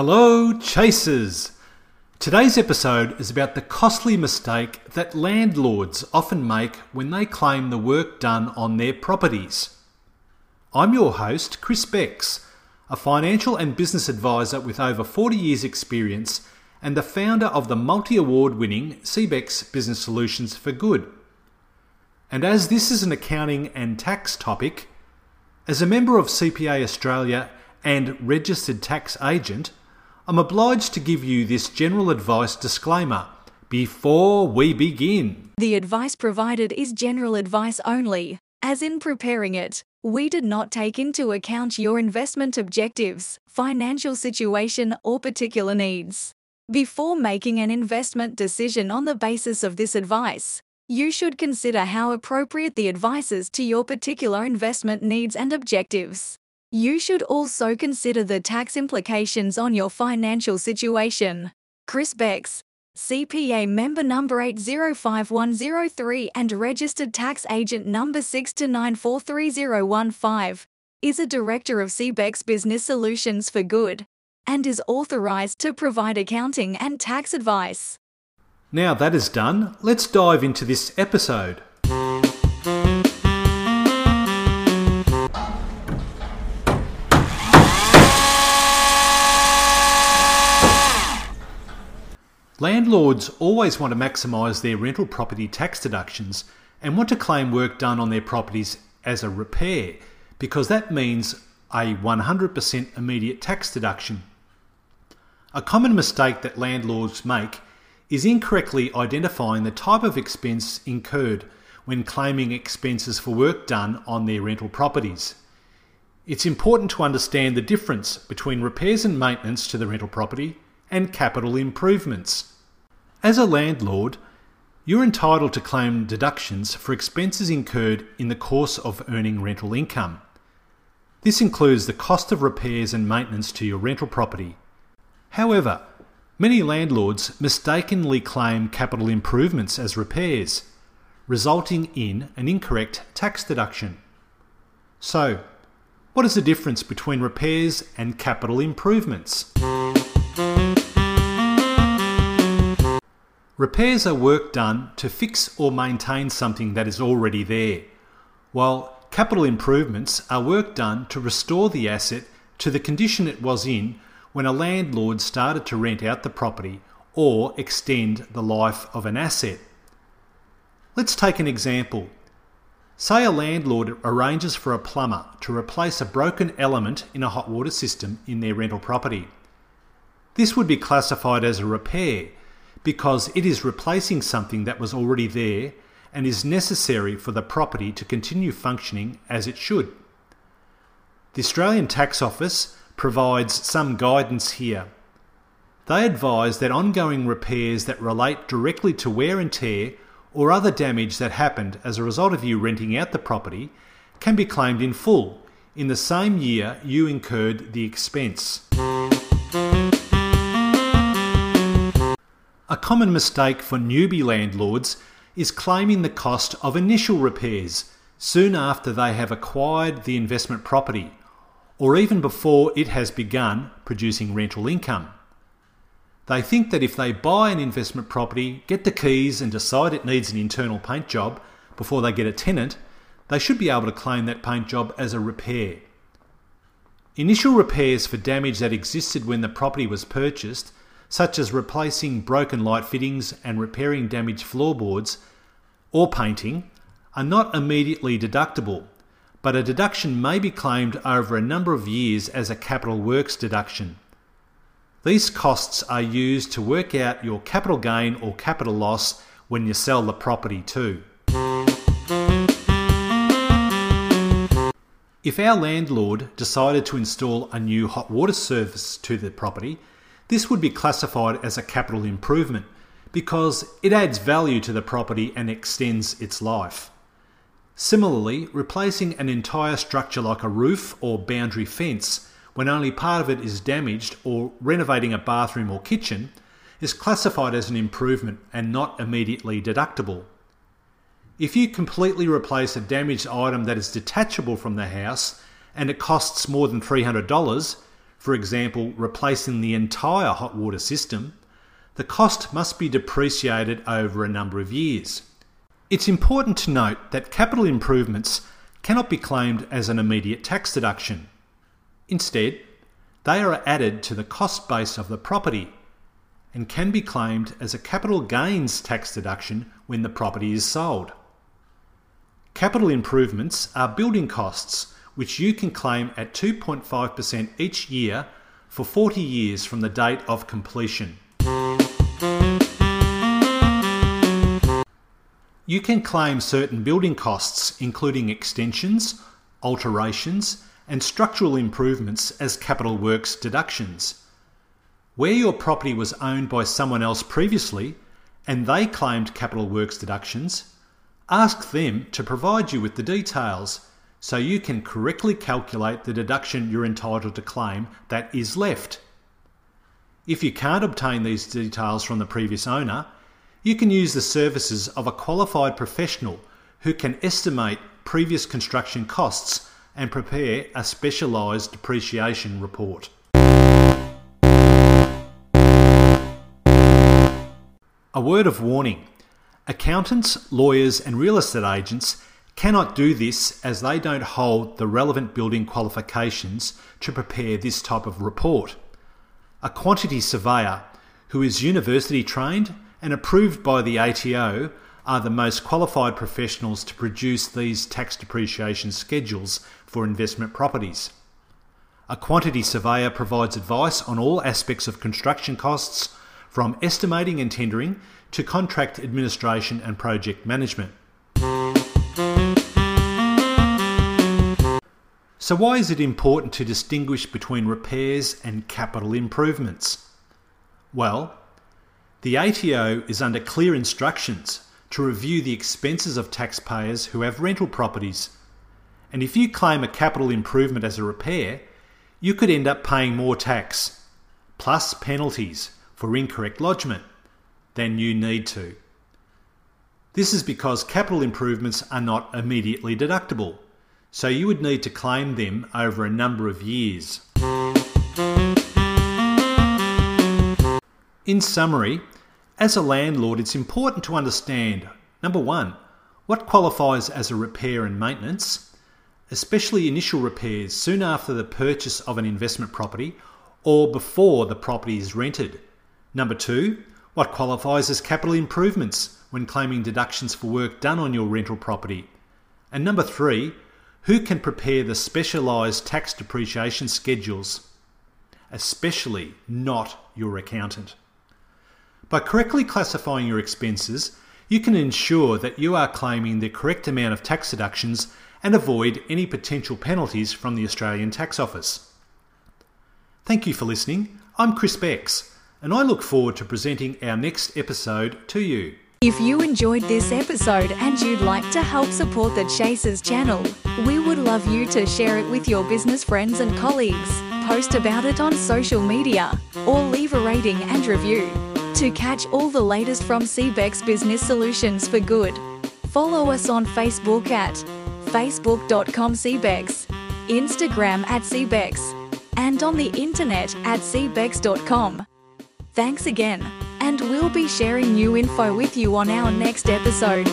Hello, chasers! Today's episode is about the costly mistake that landlords often make when they claim the work done on their properties. I'm your host, Chris Beks, a financial and business advisor with over 40 years' experience and the founder of the multi award winning CBEX Business Solutions for Good. And as this is an accounting and tax topic, as a member of CPA Australia and registered tax agent, I'm obliged to give you this general advice disclaimer before we begin. The advice provided is general advice only, as in preparing it. We did not take into account your investment objectives, financial situation, or particular needs. Before making an investment decision on the basis of this advice, you should consider how appropriate the advice is to your particular investment needs and objectives. You should also consider the tax implications on your financial situation. Chris Beks, CPA member number 805103 and registered tax agent number 6294315, is a director of CBEX Business Solutions for Good and is authorized to provide accounting and tax advice. Now that is done, let's dive into this episode. Landlords always want to maximise their rental property tax deductions and want to claim work done on their properties as a repair because that means a 100% immediate tax deduction. A common mistake that landlords make is incorrectly identifying the type of expense incurred when claiming expenses for work done on their rental properties. It's important to understand the difference between repairs and maintenance to the rental property and capital improvements. As a landlord, you're entitled to claim deductions for expenses incurred in the course of earning rental income. This includes the cost of repairs and maintenance to your rental property. However, many landlords mistakenly claim capital improvements as repairs, resulting in an incorrect tax deduction. So, what is the difference between repairs and capital improvements? Repairs are work done to fix or maintain something that is already there, while capital improvements are work done to restore the asset to the condition it was in when a landlord started to rent out the property or extend the life of an asset. Let's take an example. Say a landlord arranges for a plumber to replace a broken element in a hot water system in their rental property. This would be classified as a repair because it is replacing something that was already there and is necessary for the property to continue functioning as it should. The Australian Tax Office provides some guidance here. They advise that ongoing repairs that relate directly to wear and tear or other damage that happened as a result of you renting out the property can be claimed in full in the same year you incurred the expense. Common mistake for newbie landlords is claiming the cost of initial repairs soon after they have acquired the investment property, or even before it has begun producing rental income. They think that if they buy an investment property, get the keys, and decide it needs an internal paint job before they get a tenant, they should be able to claim that paint job as a repair. Initial repairs for damage that existed when the property was purchased such as replacing broken light fittings and repairing damaged floorboards or painting, are not immediately deductible, but a deduction may be claimed over a number of years as a capital works deduction. These costs are used to work out your capital gain or capital loss when you sell the property too. If our landlord decided to install a new hot water service to the property, this would be classified as a capital improvement because it adds value to the property and extends its life. Similarly, replacing an entire structure like a roof or boundary fence when only part of it is damaged or renovating a bathroom or kitchen is classified as an improvement and not immediately deductible. If you completely replace a damaged item that is detachable from the house and it costs more than $300, for example, replacing the entire hot water system, the cost must be depreciated over a number of years. It's important to note that capital improvements cannot be claimed as an immediate tax deduction. Instead, they are added to the cost base of the property and can be claimed as a capital gains tax deduction when the property is sold. Capital improvements are building costs which you can claim at 2.5% each year for 40 years from the date of completion. You can claim certain building costs, including extensions, alterations, and structural improvements as capital works deductions. Where your property was owned by someone else previously and they claimed capital works deductions, ask them to provide you with the details so you can correctly calculate the deduction you're entitled to claim that is left. If you can't obtain these details from the previous owner, you can use the services of a qualified professional who can estimate previous construction costs and prepare a specialised depreciation report. A word of warning accountants, lawyers, and real estate agents cannot do this as they don't hold the relevant building qualifications to prepare this type of report. A quantity surveyor who is university trained and approved by the ATO are the most qualified professionals to produce these tax depreciation schedules for investment properties. A quantity surveyor provides advice on all aspects of construction costs, from estimating and tendering to contract administration and project management. So, why is it important to distinguish between repairs and capital improvements? Well, the ATO is under clear instructions to review the expenses of taxpayers who have rental properties. And if you claim a capital improvement as a repair, you could end up paying more tax, plus penalties for incorrect lodgement, than you need to. This is because capital improvements are not immediately deductible so you would need to claim them over a number of years. In summary, as a landlord, it's important to understand number one, what qualifies as a repair and maintenance, especially initial repairs soon after the purchase of an investment property or before the property is rented. Number two, what qualifies as capital improvements when claiming deductions for work done on your rental property. And number three, who can prepare the specialised tax depreciation schedules, especially not your accountant. By correctly classifying your expenses, you can ensure that you are claiming the correct amount of tax deductions and avoid any potential penalties from the Australian Tax Office. Thank you for listening. I'm Chris Beks, and I look forward to presenting our next episode to you. If you enjoyed this episode and you'd like to help support the Chasers channel, we would love you to share it with your business friends and colleagues, post about it on social media, or leave a rating and review. To catch all the latest from CBEX Business Solutions for Good, follow us on Facebook at facebook.com CBEX, Instagram at CBEX, and on the internet at cbex.com. Thanks again and we'll be sharing new info with you on our next episode.